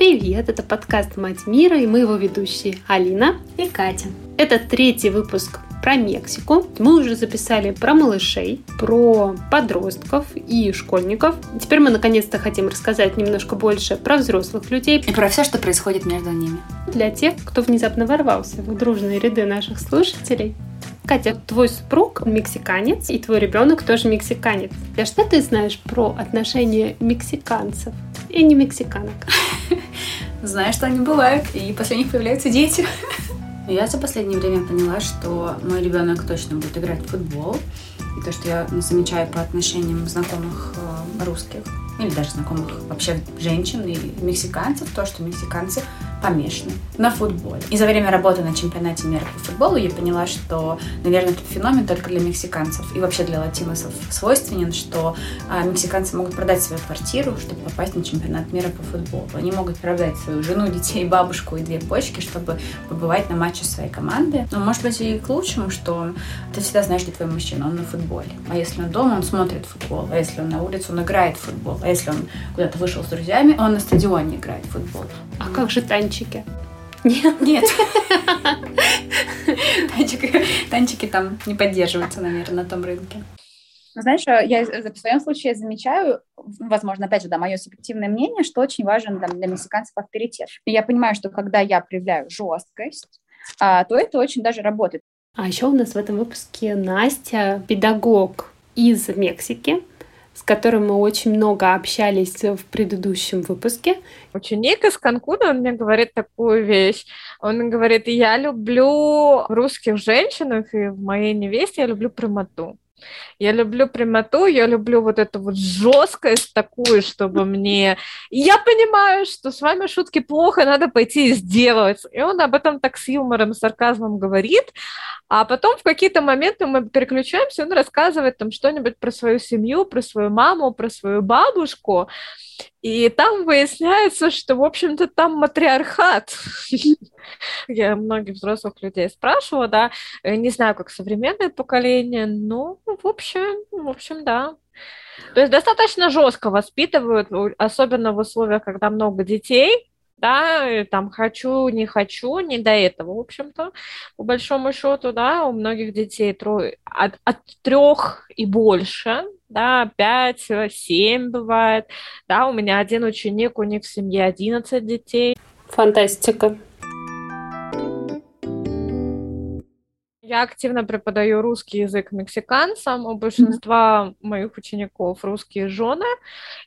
Привет, это подкаст «Мать мира» и мы его ведущие Алина и Катя. Это третий выпуск про Мексику. Мы уже записали про малышей, про подростков и школьников. Теперь мы наконец-то хотим рассказать немножко больше про взрослых людей. И про все, что происходит между ними. Для тех, кто внезапно ворвался в дружные ряды наших слушателей. Катя, твой супруг мексиканец, и твой ребенок тоже мексиканец. А что ты знаешь про отношения мексиканцев и не мексиканок? Знаю, что они бывают, и после них появляются дети. Я за последнее время поняла, что мой ребенок точно будет играть в футбол. И то, что я замечаю по отношениям знакомых э, русских, или даже знакомых вообще женщин и мексиканцев, то, что мексиканцы помешаны на футболе. И за время работы на чемпионате мира по футболу я поняла, что, наверное, этот феномен только для мексиканцев и вообще для латиносов свойственен, что а, мексиканцы могут продать свою квартиру, чтобы попасть на чемпионат мира по футболу. Они могут продать свою жену, детей, бабушку и две почки, чтобы побывать на матче своей команды. Но, может быть, и к лучшему, что ты всегда знаешь, что твой мужчина, он на футболе. А если он дома, он смотрит футбол. А если он на улице, он играет в футбол. А если он куда-то вышел с друзьями, он на стадионе играет в футбол. А как же танчики? Нет. Нет. танчики, танчики там не поддерживаются, наверное, на том рынке. Знаешь, я в своем случае замечаю, возможно, опять же, да, мое субъективное мнение, что очень важен там, для мексиканцев авторитет. И я понимаю, что когда я проявляю жесткость, а, то это очень даже работает. А еще у нас в этом выпуске Настя, педагог из Мексики, с которым мы очень много общались в предыдущем выпуске. Ученик из Канкуна, он мне говорит такую вещь. Он говорит, я люблю русских женщин, и в моей невесте я люблю прямоту. Я люблю прямоту, я люблю вот эту вот жесткость такую, чтобы мне... Я понимаю, что с вами шутки плохо, надо пойти и сделать. И он об этом так с юмором, сарказмом говорит, а потом в какие-то моменты мы переключаемся, он рассказывает там что-нибудь про свою семью, про свою маму, про свою бабушку, и там выясняется, что, в общем-то, там матриархат. Я многих взрослых людей спрашивала, да, э, не знаю, как современное поколение, но, в общем, в общем, да. То есть достаточно жестко воспитывают, особенно в условиях, когда много детей, да, там хочу, не хочу, не до этого, в общем-то, по большому счету, да, у многих детей трое, от, от трех и больше, да, 5, 7 бывает, да, у меня один ученик, у них в семье 11 детей. Фантастика. Я активно преподаю русский язык мексиканцам, у большинства mm-hmm. моих учеников русские жены,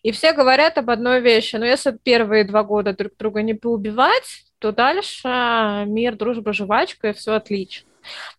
и все говорят об одной вещи, но если первые два года друг друга не поубивать, то дальше мир, дружба, жвачка, и все отлично.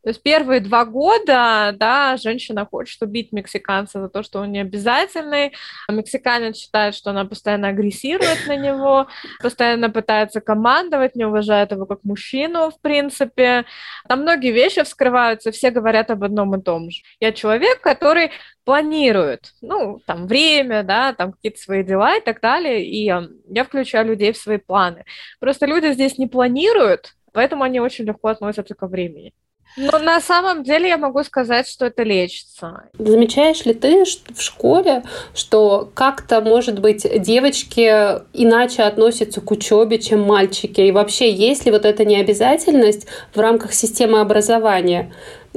То есть первые два года, да, женщина хочет убить мексиканца за то, что он не обязательный. Мексиканец считает, что она постоянно агрессирует на него, постоянно пытается командовать, не уважает его как мужчину, в принципе. Там многие вещи вскрываются, все говорят об одном и том же. Я человек, который планирует, ну, там, время, да, там, какие-то свои дела и так далее, и э, я включаю людей в свои планы. Просто люди здесь не планируют, поэтому они очень легко относятся ко времени. Но на самом деле я могу сказать, что это лечится. Замечаешь ли ты в школе, что как-то, может быть, девочки иначе относятся к учебе, чем мальчики? И вообще, есть ли вот эта необязательность в рамках системы образования?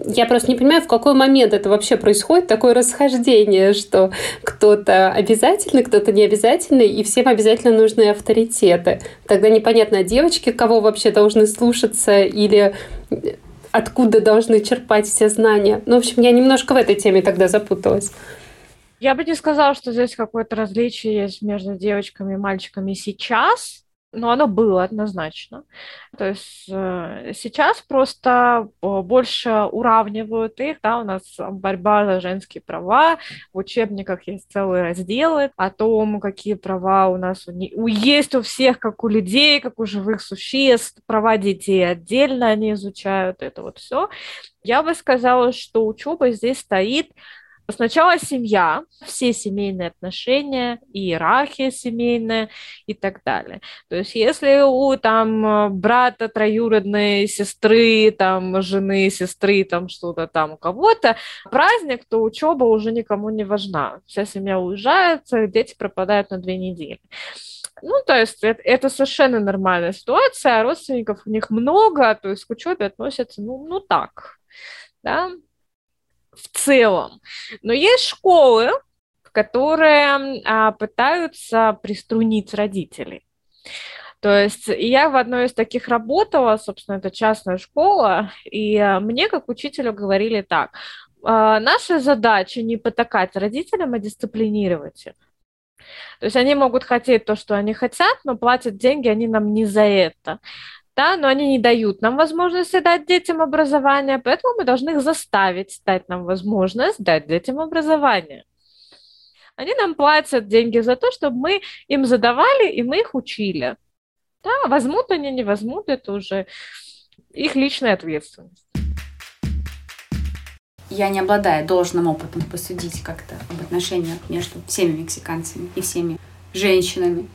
Я просто не понимаю, в какой момент это вообще происходит, такое расхождение, что кто-то обязательный, кто-то не обязательный, и всем обязательно нужны авторитеты. Тогда непонятно, девочки кого вообще должны слушаться, или откуда должны черпать все знания. Ну, в общем, я немножко в этой теме тогда запуталась. Я бы не сказала, что здесь какое-то различие есть между девочками и мальчиками сейчас но оно было однозначно. То есть э, сейчас просто э, больше уравнивают их, да, у нас борьба за женские права, в учебниках есть целые разделы о том, какие права у нас у, есть у всех, как у людей, как у живых существ, права детей отдельно они изучают, это вот все. Я бы сказала, что учеба здесь стоит Сначала семья, все семейные отношения, иерархия семейная и так далее. То есть если у там брата, троюродной сестры, там жены, сестры, там что-то там у кого-то, праздник, то учеба уже никому не важна. Вся семья уезжает, дети пропадают на две недели. Ну, то есть это, это совершенно нормальная ситуация, родственников у них много, то есть к учебе относятся, ну, ну так, да, в целом. Но есть школы, которые а, пытаются приструнить родителей. То есть я в одной из таких работала, собственно, это частная школа, и мне как учителю говорили так, а, наша задача не потакать родителям, а дисциплинировать их. То есть они могут хотеть то, что они хотят, но платят деньги они нам не за это. Да, но они не дают нам возможности дать детям образование, поэтому мы должны их заставить дать нам возможность дать детям образование. Они нам платят деньги за то, чтобы мы им задавали, и мы их учили. Да, возьмут они, не возьмут, это уже их личная ответственность. Я не обладаю должным опытом посудить как-то об отношениях между всеми мексиканцами и всеми женщинами.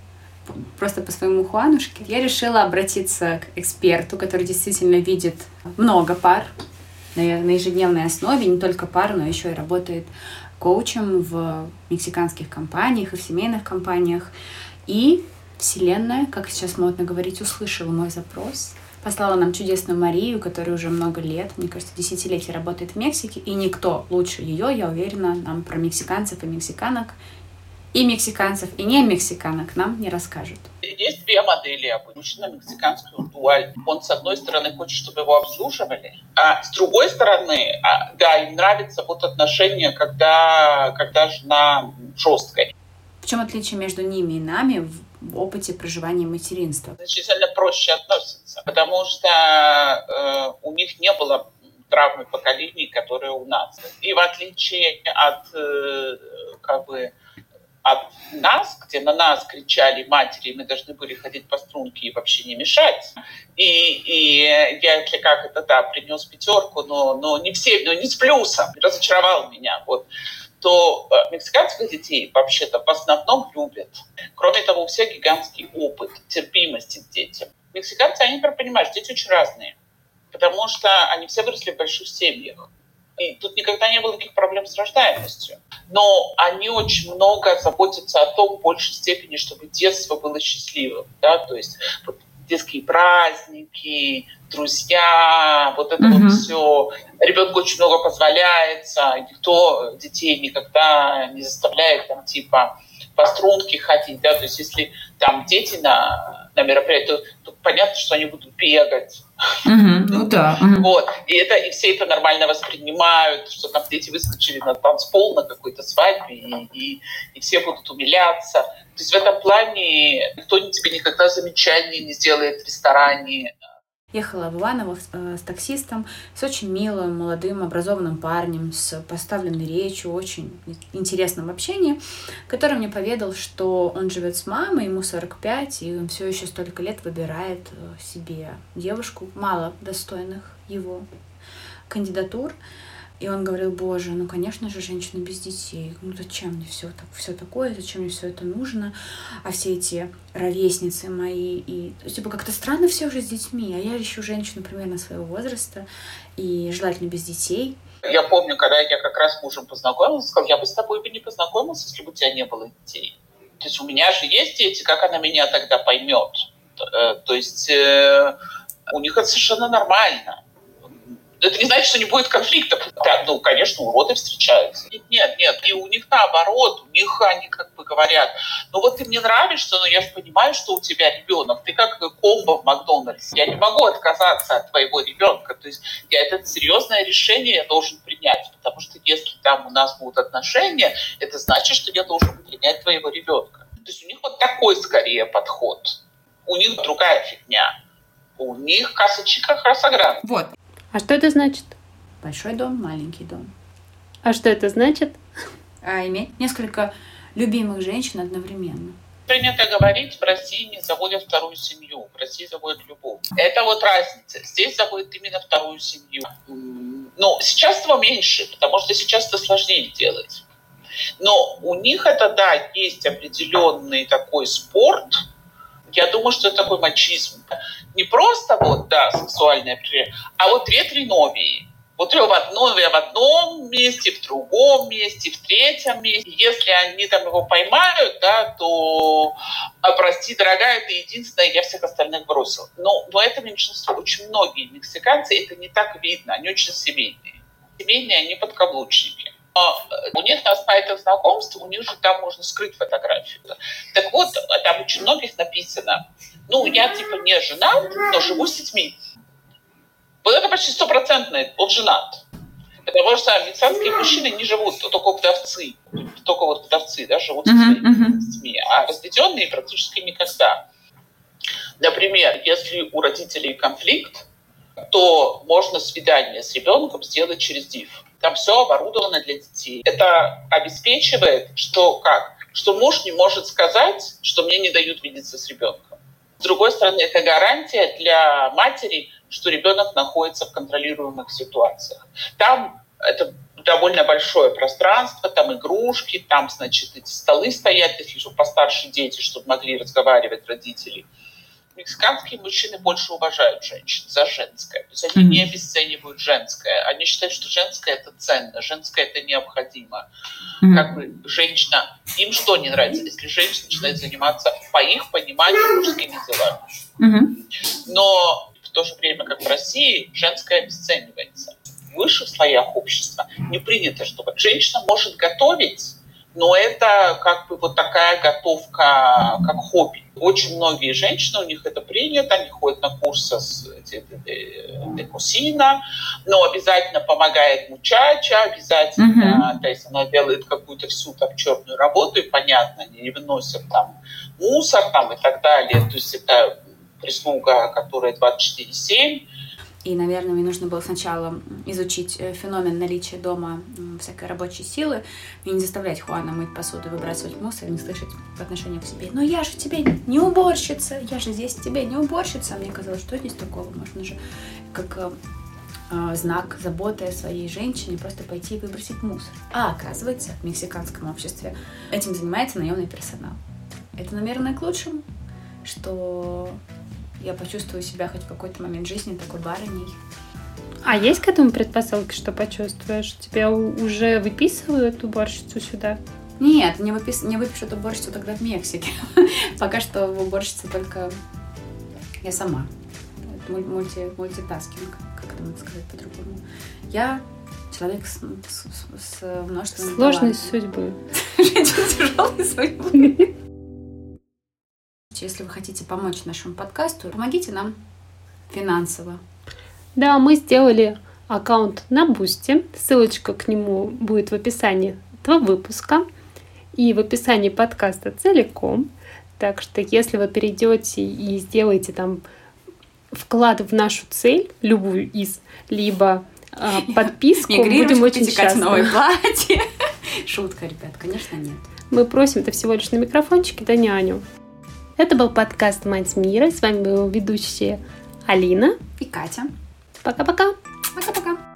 Просто по своему Хуанушке я решила обратиться к эксперту, который действительно видит много пар на ежедневной основе, не только пар, но еще и работает коучем в мексиканских компаниях и в семейных компаниях. И Вселенная, как сейчас модно говорить, услышала мой запрос, послала нам чудесную Марию, которая уже много лет, мне кажется, десятилетия работает в Мексике, и никто лучше ее, я уверена, нам про мексиканцев и мексиканок, и мексиканцев, и не мексиканок нам не расскажут. Есть две модели обычно мексиканскую дуаль. Он, с одной стороны, хочет, чтобы его обслуживали, а с другой стороны, а, да, им нравится вот отношение, когда, когда жена жесткая. В чем отличие между ними и нами в опыте проживания материнства? Значительно проще относятся, потому что э, у них не было травмы поколений, которые у нас. И в отличие от э, как бы от нас, где на нас кричали матери, мы должны были ходить по струнке и вообще не мешать. И, и я, если как это, да, принес пятерку, но, но не все, но не с плюсом, разочаровал меня. Вот то э, мексиканских детей вообще-то в основном любят. Кроме того, у всех гигантский опыт терпимости к детям. Мексиканцы, они понимают, что дети очень разные, потому что они все выросли в больших семьях. И тут никогда не было никаких проблем с рождаемостью. Но они очень много заботятся о том, в большей степени, чтобы детство было счастливым. Да? То есть вот, детские праздники, друзья, вот это mm-hmm. вот все. Ребенку очень много позволяется, никто детей никогда не заставляет там типа по струнке ходить, да, то есть если там дети на, на мероприятии, то, то понятно, что они будут бегать. Mm-hmm. Ну да. Mm-hmm. Вот. И, это, и все это нормально воспринимают, что там дети выскочили на танцпол на какой-то свадьбе, и, и, и все будут умиляться. То есть в этом плане никто тебе никогда замечаний не сделает в ресторане. Ехала в Иваново э, с таксистом, с очень милым, молодым, образованным парнем, с поставленной речью, очень интересным общением, который мне поведал, что он живет с мамой, ему 45, и он все еще столько лет выбирает э, себе девушку, мало достойных его кандидатур. И он говорил, боже, ну, конечно же, женщина без детей. Ну, зачем мне все, так, все такое, зачем мне все это нужно? А все эти ровесницы мои, и, типа, как-то странно все уже с детьми. А я ищу женщину примерно своего возраста, и желательно без детей. Я помню, когда я как раз с мужем познакомился, сказал, я бы с тобой бы не познакомился, если бы у тебя не было детей. То есть у меня же есть дети, как она меня тогда поймет? Э, то есть э, у них это совершенно нормально это не значит, что не будет конфликтов. Да, ну, конечно, уроды встречаются. Нет, нет, и у них наоборот, у них они как бы говорят, ну вот ты мне нравишься, но я же понимаю, что у тебя ребенок, ты как комбо в Макдональдсе, я не могу отказаться от твоего ребенка, то есть я это серьезное решение должен принять, потому что если там у нас будут отношения, это значит, что я должен принять твоего ребенка. То есть у них вот такой скорее подход. У них другая фигня. У них касочка Хасагран. Вот. А что это значит? Большой дом, маленький дом. А что это значит? А иметь несколько любимых женщин одновременно. Принято говорить, в России не заводят вторую семью, в России заводят любовь. Это вот разница. Здесь заводят именно вторую семью. Но сейчас этого меньше, потому что сейчас это сложнее делать. Но у них это, да, есть определенный такой спорт. Я думаю, что это такой мачизм не просто вот, да, сексуальное, а вот ретриновии. Вот в одном, в одном месте, в другом месте, в третьем месте. Если они там его поймают, да, то, а, прости, дорогая, это единственное, я всех остальных бросил. Но, но это меньшинство. Очень многие мексиканцы, это не так видно, они очень семейные. Семейные, они подкаблучники. Но у них на сайтах знакомств, у них же там можно скрыть фотографию. Так вот, там очень многих написано, ну, я типа не жена, но живу с детьми. Вот это почти стопроцентный, он женат. Потому что мексиканские мужчины не живут, только вдовцы. Только вот вдовцы, да, живут со своими uh-huh. детьми. А разведенные практически никогда. Например, если у родителей конфликт, то можно свидание с ребенком сделать через DIV. Там все оборудовано для детей. Это обеспечивает, что как? Что муж не может сказать, что мне не дают видеться с ребенком. С другой стороны, это гарантия для матери, что ребенок находится в контролируемых ситуациях. Там это довольно большое пространство, там игрушки, там, значит, эти столы стоят, если же постарше дети, чтобы могли разговаривать родители. Мексиканские мужчины больше уважают женщин за женское. То есть они mm-hmm. не обесценивают женское. Они считают, что женское это ценно, женское это необходимо. Mm-hmm. Как бы женщина, им что не нравится, если женщина начинает заниматься, по их пониманию, мужскими делами. Mm-hmm. Но то же время, как в России, женское обесценивается. В высших слоях общества не принято, чтобы женщина может готовить, но это как бы вот такая готовка, как хобби. Очень многие женщины, у них это принято, они ходят на курсы с де кусина, но обязательно помогает мучача, обязательно, mm-hmm. то есть она делает какую-то всю там черную работу, и понятно, они не выносят там мусор там и так далее. То есть это прислуга, которая 24-7. И, наверное, мне нужно было сначала изучить э, феномен наличия дома всякой рабочей силы и не заставлять Хуана мыть посуду выбрасывать мусор, не слышать в отношении к себе. Но я же тебе не уборщица, я же здесь тебе не уборщица. Мне казалось, что здесь такого? Можно же как э, э, знак заботы о своей женщине просто пойти и выбросить мусор. А оказывается, в мексиканском обществе этим занимается наемный персонал. Это, наверное, к лучшему, что я почувствую себя хоть в какой-то момент жизни такой барыней. А есть к этому предпосылки, что почувствуешь? Тебя уже выписывают уборщицу сюда? Нет, не, выпис... не выпишут уборщицу тогда в Мексике. Пока что в уборщице только я сама. Multi... Multitasking, как это можно сказать по-другому. Я человек с, с, с множеством Сложность судьбы. Женщина тяжелой судьбы. Если вы хотите помочь нашему подкасту, помогите нам финансово. Да, мы сделали аккаунт на Boosty. Ссылочка к нему будет в описании этого выпуска и в описании подкаста целиком. Так что если вы перейдете и сделаете там вклад в нашу цель, любую из, либо э, подписку, будем очень счастливы. новое платье. Шутка, ребят, конечно, нет. Мы просим это всего лишь на микрофончике, да няню. Это был подкаст «Мать мира». С вами был ведущие Алина и Катя. Пока-пока. Пока-пока.